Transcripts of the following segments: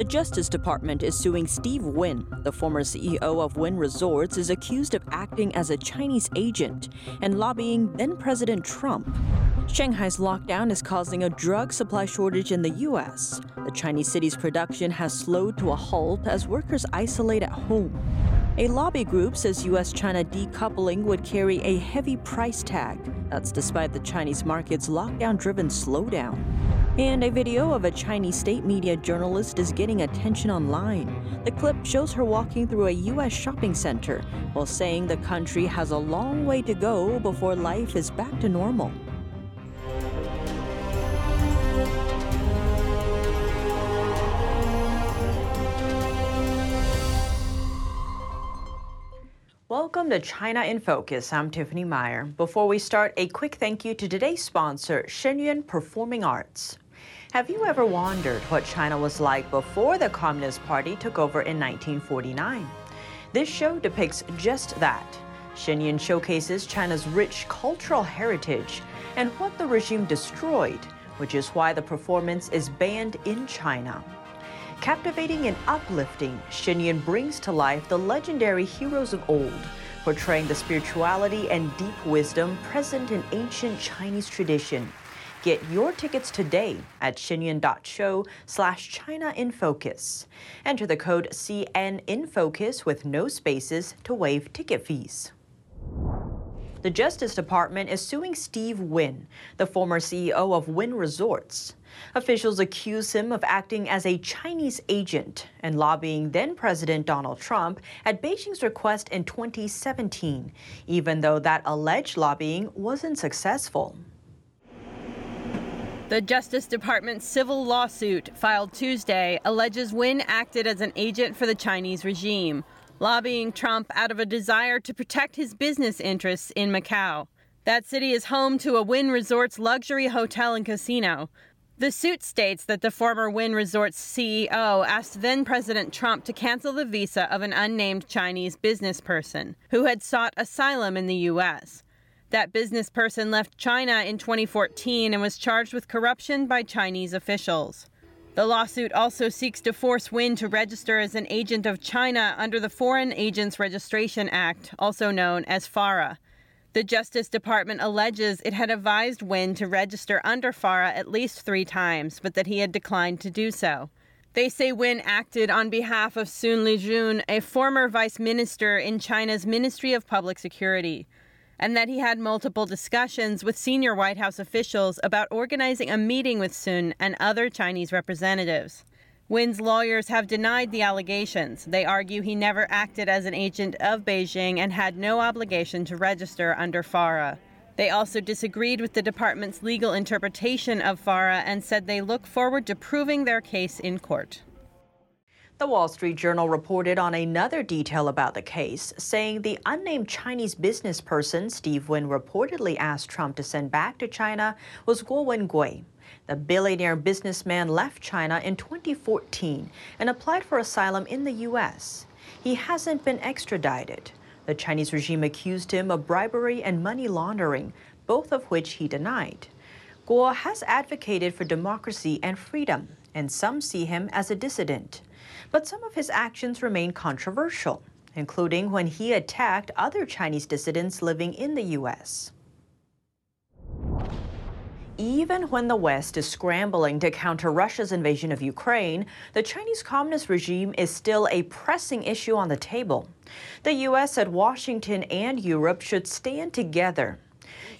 The Justice Department is suing Steve Wynn. The former CEO of Wynn Resorts is accused of acting as a Chinese agent and lobbying then President Trump. Shanghai's lockdown is causing a drug supply shortage in the U.S. The Chinese city's production has slowed to a halt as workers isolate at home. A lobby group says U.S. China decoupling would carry a heavy price tag. That's despite the Chinese market's lockdown driven slowdown. And a video of a Chinese state media journalist is getting attention online. The clip shows her walking through a U.S. shopping center while saying the country has a long way to go before life is back to normal. Welcome to China in Focus. I'm Tiffany Meier. Before we start, a quick thank you to today's sponsor, Shen Yun Performing Arts. Have you ever wondered what China was like before the Communist Party took over in 1949? This show depicts just that. Shen Yun showcases China's rich cultural heritage and what the regime destroyed, which is why the performance is banned in China. Captivating and uplifting, Shen Yun brings to life the legendary heroes of old, portraying the spirituality and deep wisdom present in ancient Chinese tradition. Get your tickets today at shenyuan.show slash China in Focus. Enter the code CN in Focus with no spaces to waive ticket fees. The Justice Department is suing Steve Wynn, the former CEO of Wynn Resorts. Officials accuse him of acting as a Chinese agent and lobbying then President Donald Trump at Beijing's request in 2017, even though that alleged lobbying wasn't successful. The Justice Department's civil lawsuit filed Tuesday alleges Wynn acted as an agent for the Chinese regime lobbying Trump out of a desire to protect his business interests in Macau. That city is home to a Wynn Resorts luxury hotel and casino. The suit states that the former Wynn Resorts CEO asked then President Trump to cancel the visa of an unnamed Chinese business person who had sought asylum in the U.S. That business person left China in 2014 and was charged with corruption by Chinese officials. The lawsuit also seeks to force Wynn to register as an agent of China under the Foreign Agents Registration Act, also known as FARA. The Justice Department alleges it had advised Wynn to register under FARA at least three times, but that he had declined to do so. They say Wynn acted on behalf of Sun Lijun, a former vice minister in China's Ministry of Public Security and that he had multiple discussions with senior White House officials about organizing a meeting with Sun and other Chinese representatives. Wynn's lawyers have denied the allegations. They argue he never acted as an agent of Beijing and had no obligation to register under FARA. They also disagreed with the department's legal interpretation of FARA and said they look forward to proving their case in court. The Wall Street Journal reported on another detail about the case, saying the unnamed Chinese business person Steve Wynn reportedly asked Trump to send back to China was Guo Wengui. The billionaire businessman left China in 2014 and applied for asylum in the U.S. He hasn't been extradited. The Chinese regime accused him of bribery and money laundering, both of which he denied. Guo has advocated for democracy and freedom, and some see him as a dissident. But some of his actions remain controversial, including when he attacked other Chinese dissidents living in the U.S. Even when the West is scrambling to counter Russia's invasion of Ukraine, the Chinese Communist regime is still a pressing issue on the table. The U.S. said Washington and Europe should stand together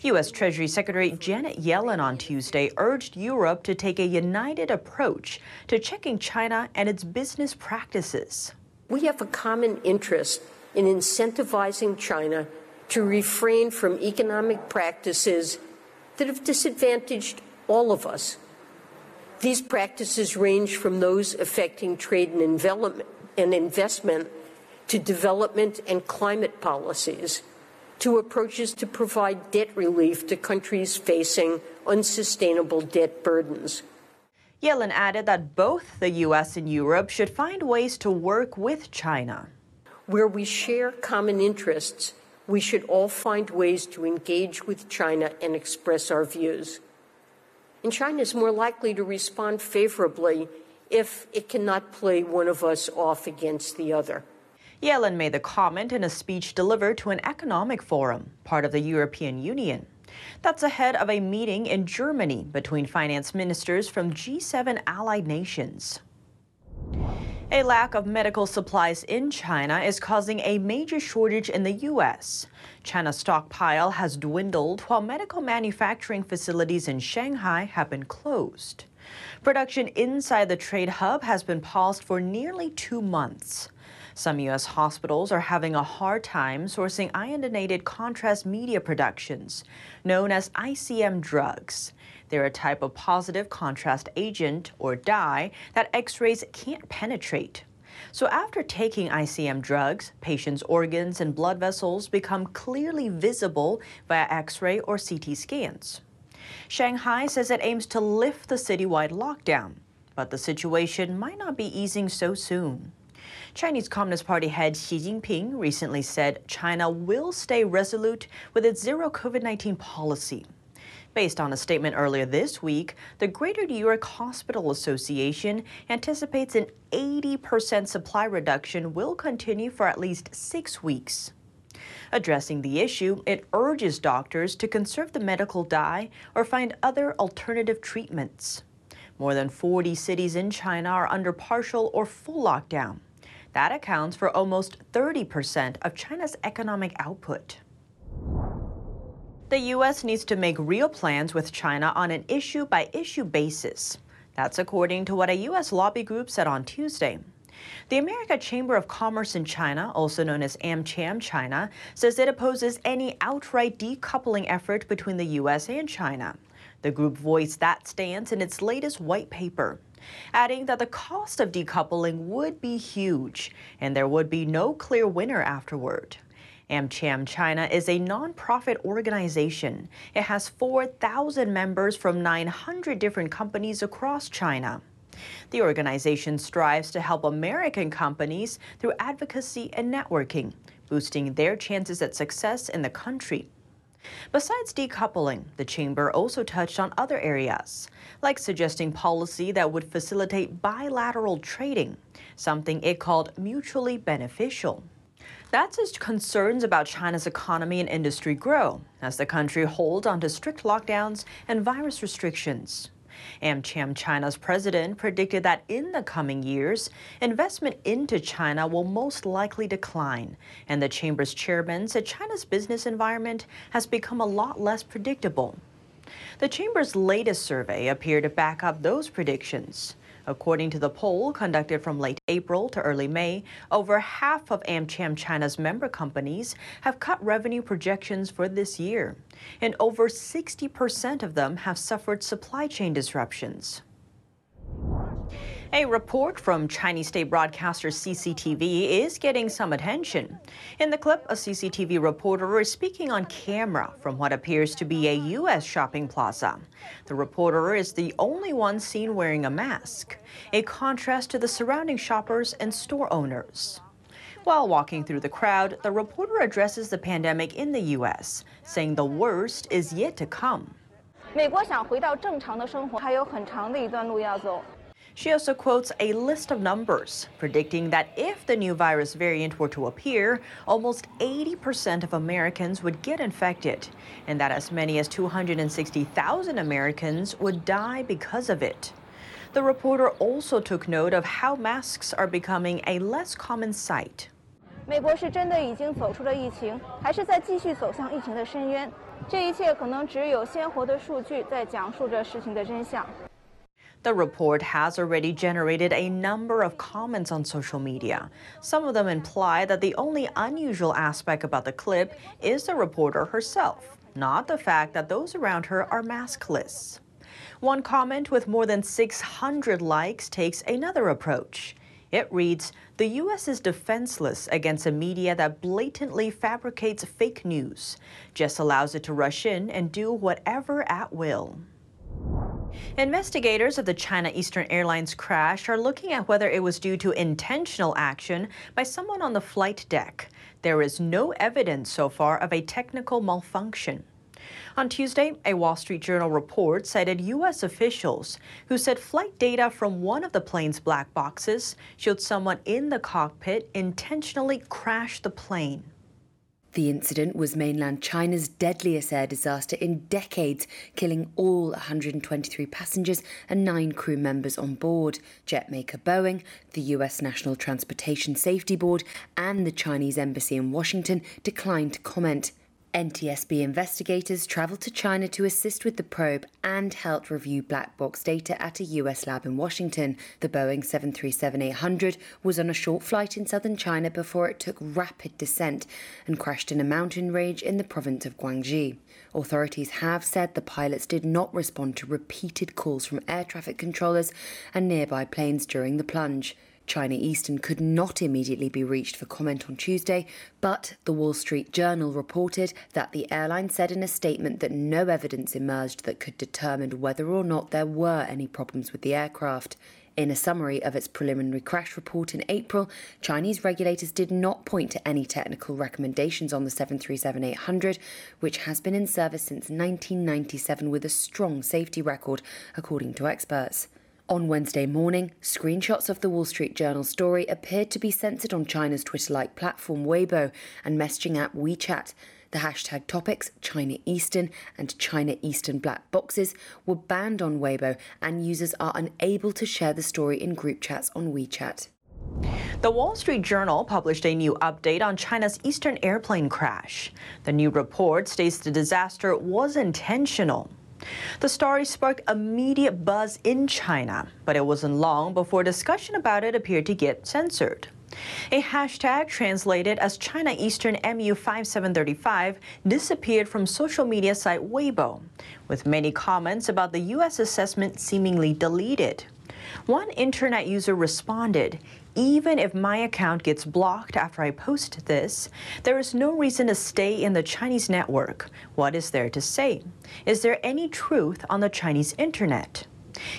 U.S. Treasury Secretary Janet Yellen on Tuesday urged Europe to take a united approach to checking China and its business practices. We have a common interest in incentivizing China to refrain from economic practices that have disadvantaged all of us. These practices range from those affecting trade and, and investment to development and climate policies to approaches to provide debt relief to countries facing unsustainable debt burdens. Yellen added that both the U.S. and Europe should find ways to work with China. Where we share common interests, we should all find ways to engage with China and express our views. And China is more likely to respond favorably if it cannot play one of us off against the other. Yellen made the comment in a speech delivered to an economic forum, part of the European Union. That's ahead of a meeting in Germany between finance ministers from G7 allied nations. A lack of medical supplies in China is causing a major shortage in the U.S. China's stockpile has dwindled while medical manufacturing facilities in Shanghai have been closed. Production inside the trade hub has been paused for nearly two months. Some U.S. hospitals are having a hard time sourcing iodinated contrast media productions, known as ICM drugs. They're a type of positive contrast agent, or dye, that X rays can't penetrate. So, after taking ICM drugs, patients' organs and blood vessels become clearly visible via X ray or CT scans. Shanghai says it aims to lift the citywide lockdown, but the situation might not be easing so soon. Chinese Communist Party head Xi Jinping recently said China will stay resolute with its zero COVID 19 policy. Based on a statement earlier this week, the Greater New York Hospital Association anticipates an 80% supply reduction will continue for at least six weeks. Addressing the issue, it urges doctors to conserve the medical dye or find other alternative treatments. More than 40 cities in China are under partial or full lockdown. That accounts for almost 30% of China's economic output. The U.S. needs to make real plans with China on an issue by issue basis. That's according to what a U.S. lobby group said on Tuesday. The America Chamber of Commerce in China, also known as AmCham China, says it opposes any outright decoupling effort between the U.S. and China. The group voiced that stance in its latest white paper adding that the cost of decoupling would be huge and there would be no clear winner afterward. AmCham China is a nonprofit organization. It has 4,000 members from 900 different companies across China. The organization strives to help American companies through advocacy and networking, boosting their chances at success in the country. Besides decoupling, the chamber also touched on other areas, like suggesting policy that would facilitate bilateral trading, something it called mutually beneficial. That's as concerns about China's economy and industry grow as the country holds onto strict lockdowns and virus restrictions. AmCham China's president predicted that in the coming years, investment into China will most likely decline. And the chamber's chairman said China's business environment has become a lot less predictable. The chamber's latest survey appeared to back up those predictions. According to the poll conducted from late April to early May, over half of AmCham China's member companies have cut revenue projections for this year, and over 60% of them have suffered supply chain disruptions. A report from Chinese state broadcaster CCTV is getting some attention. In the clip, a CCTV reporter is speaking on camera from what appears to be a U.S. shopping plaza. The reporter is the only one seen wearing a mask, a contrast to the surrounding shoppers and store owners. While walking through the crowd, the reporter addresses the pandemic in the U.S., saying the worst is yet to come. 美国想回到正常的生活，还有很长的一段路要走。 she also quotes a list of numbers, predicting that if the new virus variant were to appear, almost 80% of Americans would get infected, and that as many as 260,000 Americans would die because of it. The reporter also took note of how masks are becoming a less common sight. 美国是真的已经走出了疫情，还是在继续走向疫情的深渊？这一切可能只有鲜活的数据在讲述着事情的真相。 the report has already generated a number of comments on social media. Some of them imply that the only unusual aspect about the clip is the reporter herself, not the fact that those around her are maskless. One comment with more than 600 likes takes another approach. It reads The U.S. is defenseless against a media that blatantly fabricates fake news, just allows it to rush in and do whatever at will. Investigators of the China Eastern Airlines crash are looking at whether it was due to intentional action by someone on the flight deck. There is no evidence so far of a technical malfunction. On Tuesday, a Wall Street Journal report cited U.S. officials who said flight data from one of the plane's black boxes showed someone in the cockpit intentionally crashed the plane. The incident was mainland China's deadliest air disaster in decades, killing all 123 passengers and nine crew members on board. Jetmaker Boeing, the US National Transportation Safety Board, and the Chinese Embassy in Washington declined to comment. NTSB investigators travelled to China to assist with the probe and helped review black box data at a US lab in Washington. The Boeing 737 800 was on a short flight in southern China before it took rapid descent and crashed in a mountain range in the province of Guangxi. Authorities have said the pilots did not respond to repeated calls from air traffic controllers and nearby planes during the plunge. China Eastern could not immediately be reached for comment on Tuesday, but the Wall Street Journal reported that the airline said in a statement that no evidence emerged that could determine whether or not there were any problems with the aircraft. In a summary of its preliminary crash report in April, Chinese regulators did not point to any technical recommendations on the 737 800, which has been in service since 1997 with a strong safety record, according to experts. On Wednesday morning, screenshots of the Wall Street Journal story appeared to be censored on China's Twitter like platform Weibo and messaging app WeChat. The hashtag topics, China Eastern and China Eastern black boxes, were banned on Weibo, and users are unable to share the story in group chats on WeChat. The Wall Street Journal published a new update on China's Eastern airplane crash. The new report states the disaster was intentional. The story sparked immediate buzz in China, but it wasn't long before discussion about it appeared to get censored. A hashtag translated as China Eastern MU5735 disappeared from social media site Weibo, with many comments about the U.S. assessment seemingly deleted. One internet user responded, even if my account gets blocked after I post this, there is no reason to stay in the Chinese network. What is there to say? Is there any truth on the Chinese internet?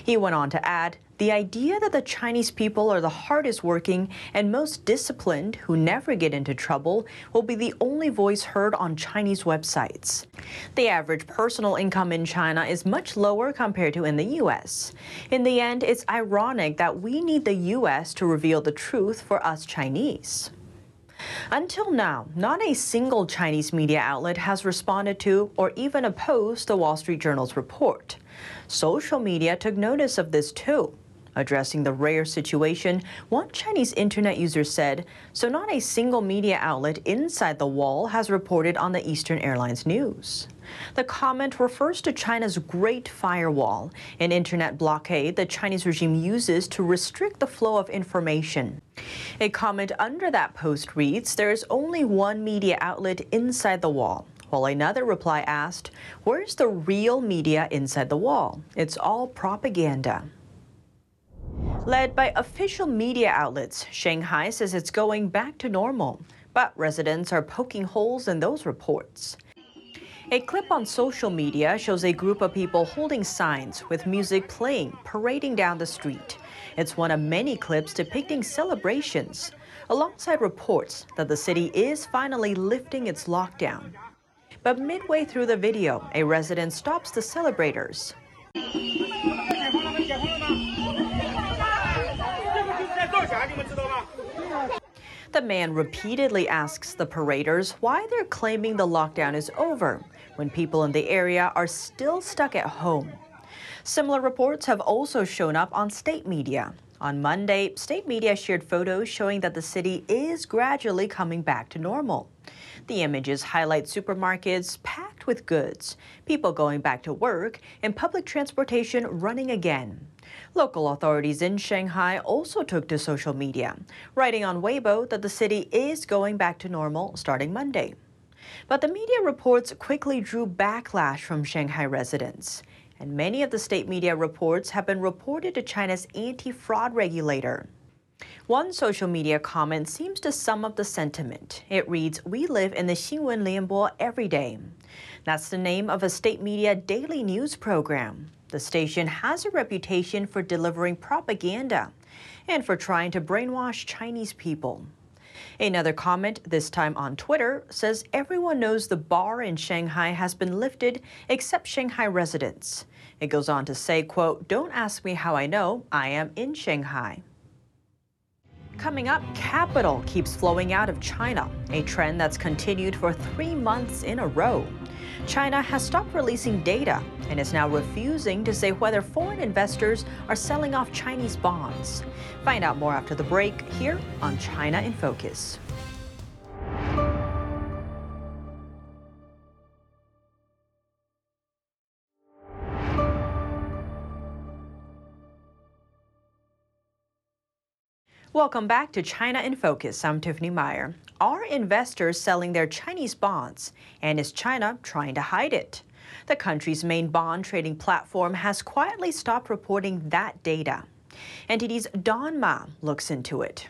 He went on to add, the idea that the Chinese people are the hardest working and most disciplined who never get into trouble will be the only voice heard on Chinese websites. The average personal income in China is much lower compared to in the U.S. In the end, it's ironic that we need the U.S. to reveal the truth for us Chinese. Until now, not a single Chinese media outlet has responded to or even opposed the Wall Street Journal's report. Social media took notice of this too. Addressing the rare situation, one Chinese internet user said, so not a single media outlet inside the wall has reported on the Eastern Airlines news. The comment refers to China's Great Firewall, an internet blockade the Chinese regime uses to restrict the flow of information. A comment under that post reads, There is only one media outlet inside the wall. While another reply asked, Where's the real media inside the wall? It's all propaganda. Led by official media outlets, Shanghai says it's going back to normal, but residents are poking holes in those reports. A clip on social media shows a group of people holding signs with music playing, parading down the street. It's one of many clips depicting celebrations, alongside reports that the city is finally lifting its lockdown. But midway through the video, a resident stops the celebrators. The man repeatedly asks the paraders why they're claiming the lockdown is over when people in the area are still stuck at home. Similar reports have also shown up on state media. On Monday, state media shared photos showing that the city is gradually coming back to normal. The images highlight supermarkets packed with goods, people going back to work, and public transportation running again. Local authorities in Shanghai also took to social media, writing on Weibo that the city is going back to normal starting Monday. But the media reports quickly drew backlash from Shanghai residents. And many of the state media reports have been reported to China's anti fraud regulator. One social media comment seems to sum up the sentiment. It reads, We live in the Xinwen Lianbo every day. That's the name of a state media daily news program. The station has a reputation for delivering propaganda and for trying to brainwash Chinese people. Another comment, this time on Twitter, says everyone knows the bar in Shanghai has been lifted except Shanghai residents. It goes on to say, quote, don't ask me how I know, I am in Shanghai. Coming up, capital keeps flowing out of China, a trend that's continued for three months in a row. China has stopped releasing data and is now refusing to say whether foreign investors are selling off Chinese bonds. Find out more after the break here on China in Focus. Welcome back to China in Focus. I'm Tiffany Meier. Are investors selling their Chinese bonds? And is China trying to hide it? The country's main bond trading platform has quietly stopped reporting that data. NTD's Don Ma looks into it.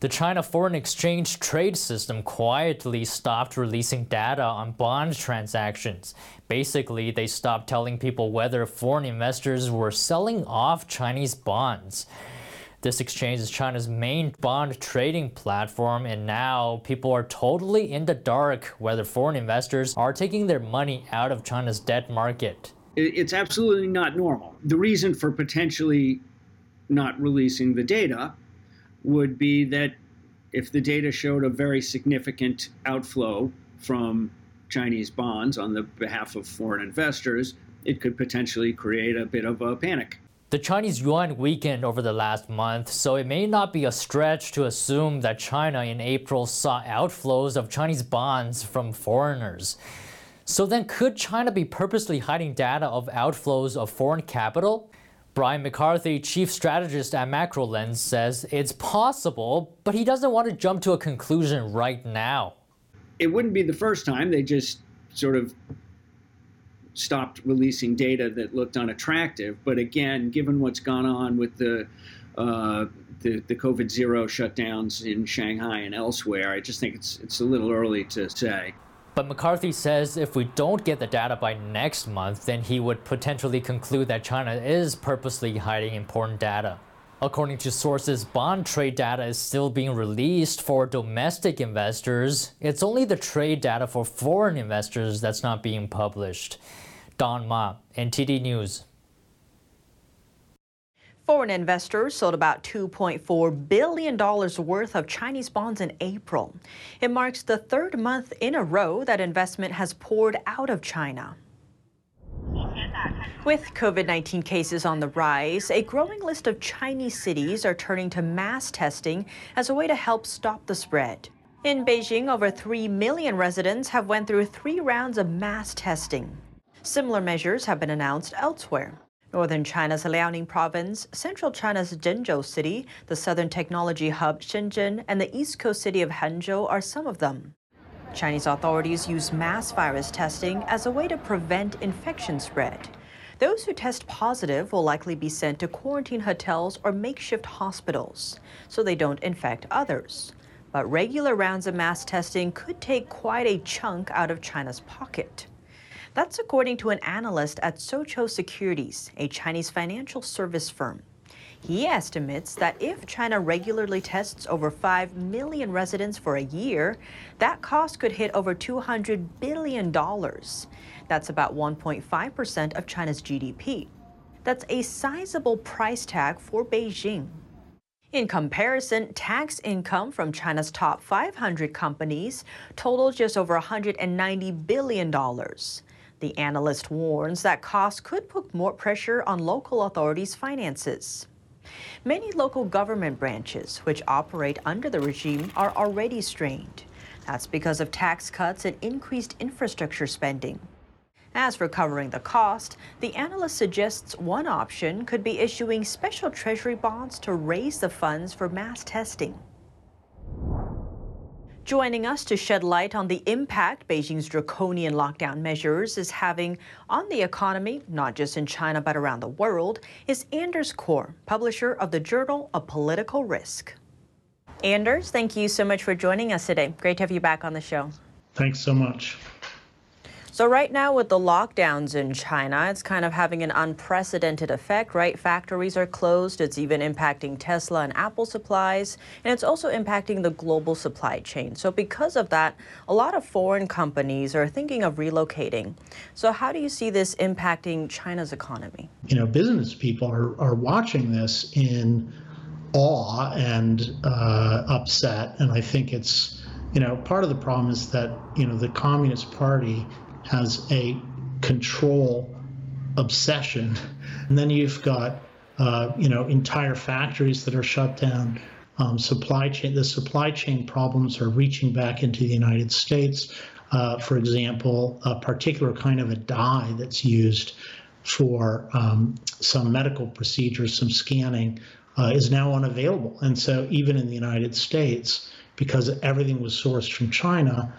The China Foreign Exchange Trade System quietly stopped releasing data on bond transactions. Basically, they stopped telling people whether foreign investors were selling off Chinese bonds. This exchange is China's main bond trading platform, and now people are totally in the dark whether foreign investors are taking their money out of China's debt market. It's absolutely not normal. The reason for potentially not releasing the data would be that if the data showed a very significant outflow from Chinese bonds on the behalf of foreign investors, it could potentially create a bit of a panic. The Chinese yuan weakened over the last month, so it may not be a stretch to assume that China in April saw outflows of Chinese bonds from foreigners. So then, could China be purposely hiding data of outflows of foreign capital? Brian McCarthy, chief strategist at MacroLens, says it's possible, but he doesn't want to jump to a conclusion right now. It wouldn't be the first time they just sort of stopped releasing data that looked unattractive. But again, given what's gone on with the uh, the, the COVID zero shutdowns in Shanghai and elsewhere, I just think it's it's a little early to say. But McCarthy says if we don't get the data by next month, then he would potentially conclude that China is purposely hiding important data. According to sources, bond trade data is still being released for domestic investors. It's only the trade data for foreign investors that's not being published. Don Ma, NTD News. Foreign investors sold about $2.4 billion worth of Chinese bonds in April. It marks the third month in a row that investment has poured out of China. With COVID 19 cases on the rise, a growing list of Chinese cities are turning to mass testing as a way to help stop the spread. In Beijing, over 3 million residents have went through three rounds of mass testing. Similar measures have been announced elsewhere. Northern China's Liaoning province, central China's Zhengzhou city, the southern technology hub Shenzhen, and the east coast city of Hangzhou are some of them. Chinese authorities use mass virus testing as a way to prevent infection spread. Those who test positive will likely be sent to quarantine hotels or makeshift hospitals so they don't infect others. But regular rounds of mass testing could take quite a chunk out of China's pocket. That's according to an analyst at Soochow Securities, a Chinese financial service firm. He estimates that if China regularly tests over 5 million residents for a year, that cost could hit over $200 billion. That's about 1.5% of China's GDP. That's a sizable price tag for Beijing. In comparison, tax income from China's top 500 companies totals just over $190 billion. The analyst warns that costs could put more pressure on local authorities' finances. Many local government branches, which operate under the regime, are already strained. That's because of tax cuts and increased infrastructure spending. As for covering the cost, the analyst suggests one option could be issuing special treasury bonds to raise the funds for mass testing. Joining us to shed light on the impact Beijing's draconian lockdown measures is having on the economy, not just in China but around the world, is Anders Corr, publisher of the Journal of Political Risk. Anders, thank you so much for joining us today. Great to have you back on the show. Thanks so much. So, right now, with the lockdowns in China, it's kind of having an unprecedented effect, right? Factories are closed. It's even impacting Tesla and Apple supplies. And it's also impacting the global supply chain. So, because of that, a lot of foreign companies are thinking of relocating. So, how do you see this impacting China's economy? You know, business people are, are watching this in awe and uh, upset. And I think it's, you know, part of the problem is that, you know, the Communist Party has a control obsession. And then you've got, uh, you know, entire factories that are shut down. Um, supply chain, the supply chain problems are reaching back into the United States. Uh, for example, a particular kind of a dye that's used for um, some medical procedures, some scanning, uh, is now unavailable. And so, even in the United States, because everything was sourced from China,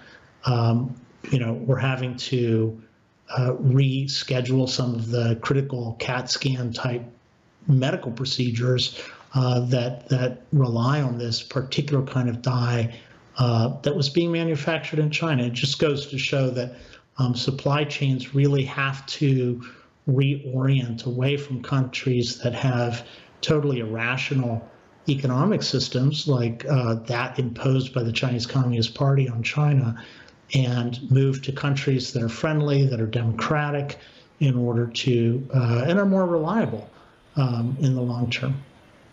um, you know, we're having to uh, reschedule some of the critical CAT scan type medical procedures uh, that that rely on this particular kind of dye uh, that was being manufactured in China. It just goes to show that um, supply chains really have to reorient away from countries that have totally irrational economic systems like uh, that imposed by the Chinese Communist Party on China and move to countries that are friendly, that are democratic, in order to, uh, and are more reliable um, in the long term.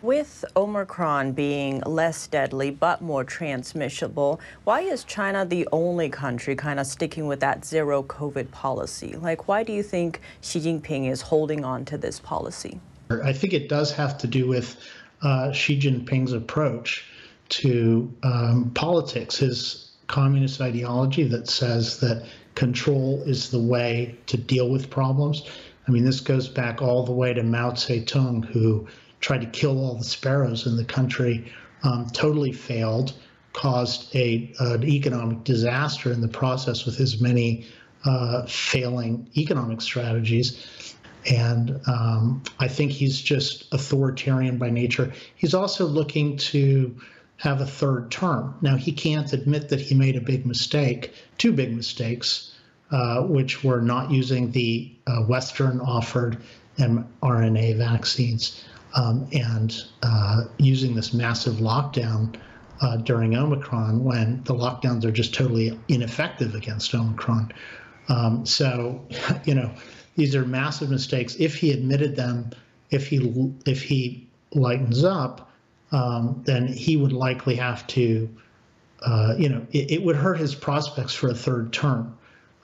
With Omicron being less deadly but more transmissible, why is China the only country kind of sticking with that zero COVID policy? Like, why do you think Xi Jinping is holding on to this policy? I think it does have to do with uh, Xi Jinping's approach to um, politics. His communist ideology that says that control is the way to deal with problems. I mean, this goes back all the way to Mao Zedong, who tried to kill all the sparrows in the country, um, totally failed, caused a, an economic disaster in the process with his many uh, failing economic strategies. And um, I think he's just authoritarian by nature. He's also looking to have a third term. Now, he can't admit that he made a big mistake, two big mistakes, uh, which were not using the uh, Western offered mRNA vaccines um, and uh, using this massive lockdown uh, during Omicron when the lockdowns are just totally ineffective against Omicron. Um, so, you know, these are massive mistakes. If he admitted them, if he if he lightens up, um, then he would likely have to, uh, you know, it, it, would hurt his prospects for a third term,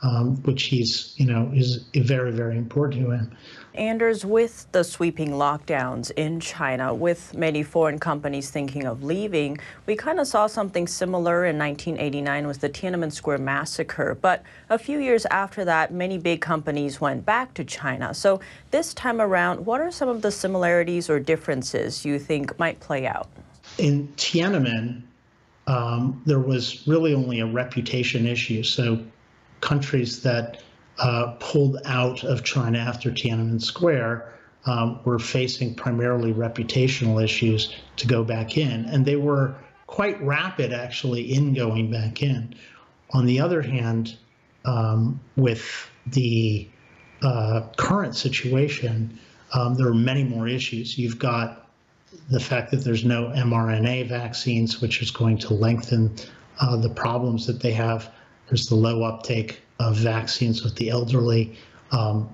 um, which he's, you know, is very, very important to him. Anders, with the sweeping lockdowns in China, with many foreign companies thinking of leaving, we kind of saw something similar in 1989 with the Tiananmen Square massacre. But a few years after that, many big companies went back to China. So this time around, what are some of the similarities or differences you think might play out? In Tiananmen, um, there was really only a reputation issue. So countries that uh, pulled out of China after Tiananmen Square um, were facing primarily reputational issues to go back in, and they were quite rapid actually in going back in. On the other hand, um, with the uh, current situation, um, there are many more issues. You've got the fact that there's no mRNA vaccines, which is going to lengthen uh, the problems that they have. There's the low uptake of vaccines with the elderly. Um,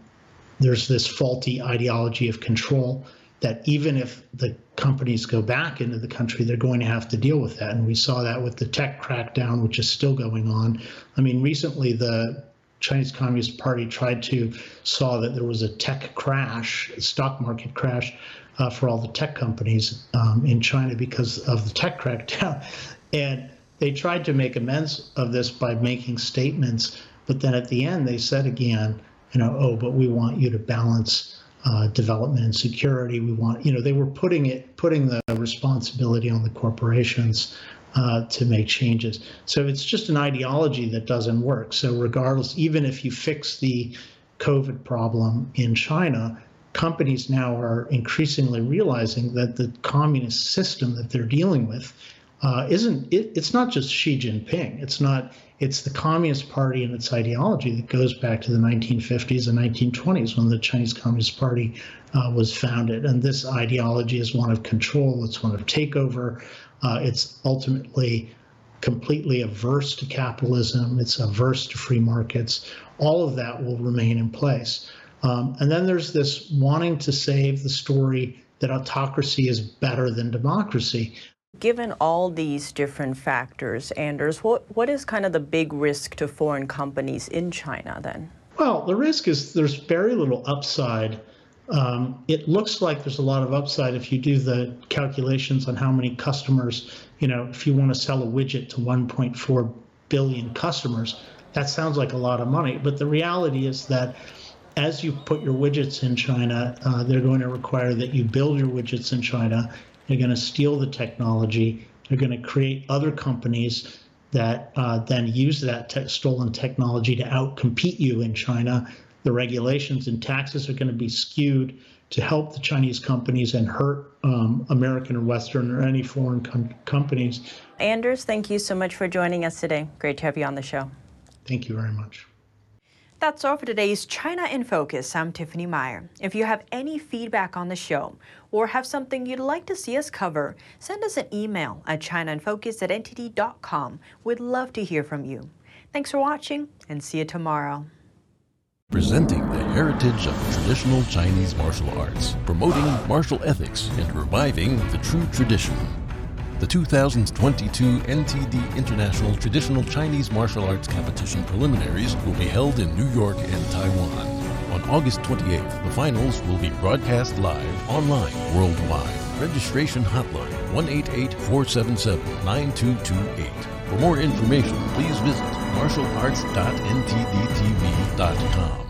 there's this faulty ideology of control that even if the companies go back into the country, they're going to have to deal with that. And we saw that with the tech crackdown, which is still going on. I mean, recently the Chinese Communist Party tried to saw that there was a tech crash, a stock market crash uh, for all the tech companies um, in China because of the tech crackdown. And they tried to make amends of this by making statements but then at the end, they said again, you know, oh, but we want you to balance uh, development and security. We want, you know, they were putting it, putting the responsibility on the corporations uh, to make changes. So it's just an ideology that doesn't work. So regardless, even if you fix the COVID problem in China, companies now are increasingly realizing that the communist system that they're dealing with uh, isn't it, it's not just Xi Jinping. It's not it's the Communist Party and its ideology that goes back to the 1950s and 1920s when the Chinese Communist Party uh, was founded. And this ideology is one of control. It's one of takeover. Uh, it's ultimately completely averse to capitalism. It's averse to free markets. All of that will remain in place. Um, and then there's this wanting to save the story that autocracy is better than democracy. Given all these different factors, Anders, what, what is kind of the big risk to foreign companies in China then? Well, the risk is there's very little upside. Um, it looks like there's a lot of upside if you do the calculations on how many customers, you know, if you want to sell a widget to 1.4 billion customers, that sounds like a lot of money. But the reality is that as you put your widgets in China, uh, they're going to require that you build your widgets in China they're going to steal the technology. They're going to create other companies that uh, then use that te- stolen technology to outcompete you in China. The regulations and taxes are going to be skewed to help the Chinese companies and hurt um, American or Western or any foreign com- companies. Anders, thank you so much for joining us today. Great to have you on the show. Thank you very much. That's all for today's China in Focus. I'm Tiffany Meier. If you have any feedback on the show or have something you'd like to see us cover, send us an email at chinainfocus at ntt.com. We'd love to hear from you. Thanks for watching and see you tomorrow. Presenting the heritage of traditional Chinese martial arts, promoting martial ethics, and reviving the true tradition. The 2022 NTD International Traditional Chinese Martial Arts Competition preliminaries will be held in New York and Taiwan. On August 28th, the finals will be broadcast live online worldwide. Registration hotline 188 477 9228. For more information, please visit martialarts.ntdtv.com.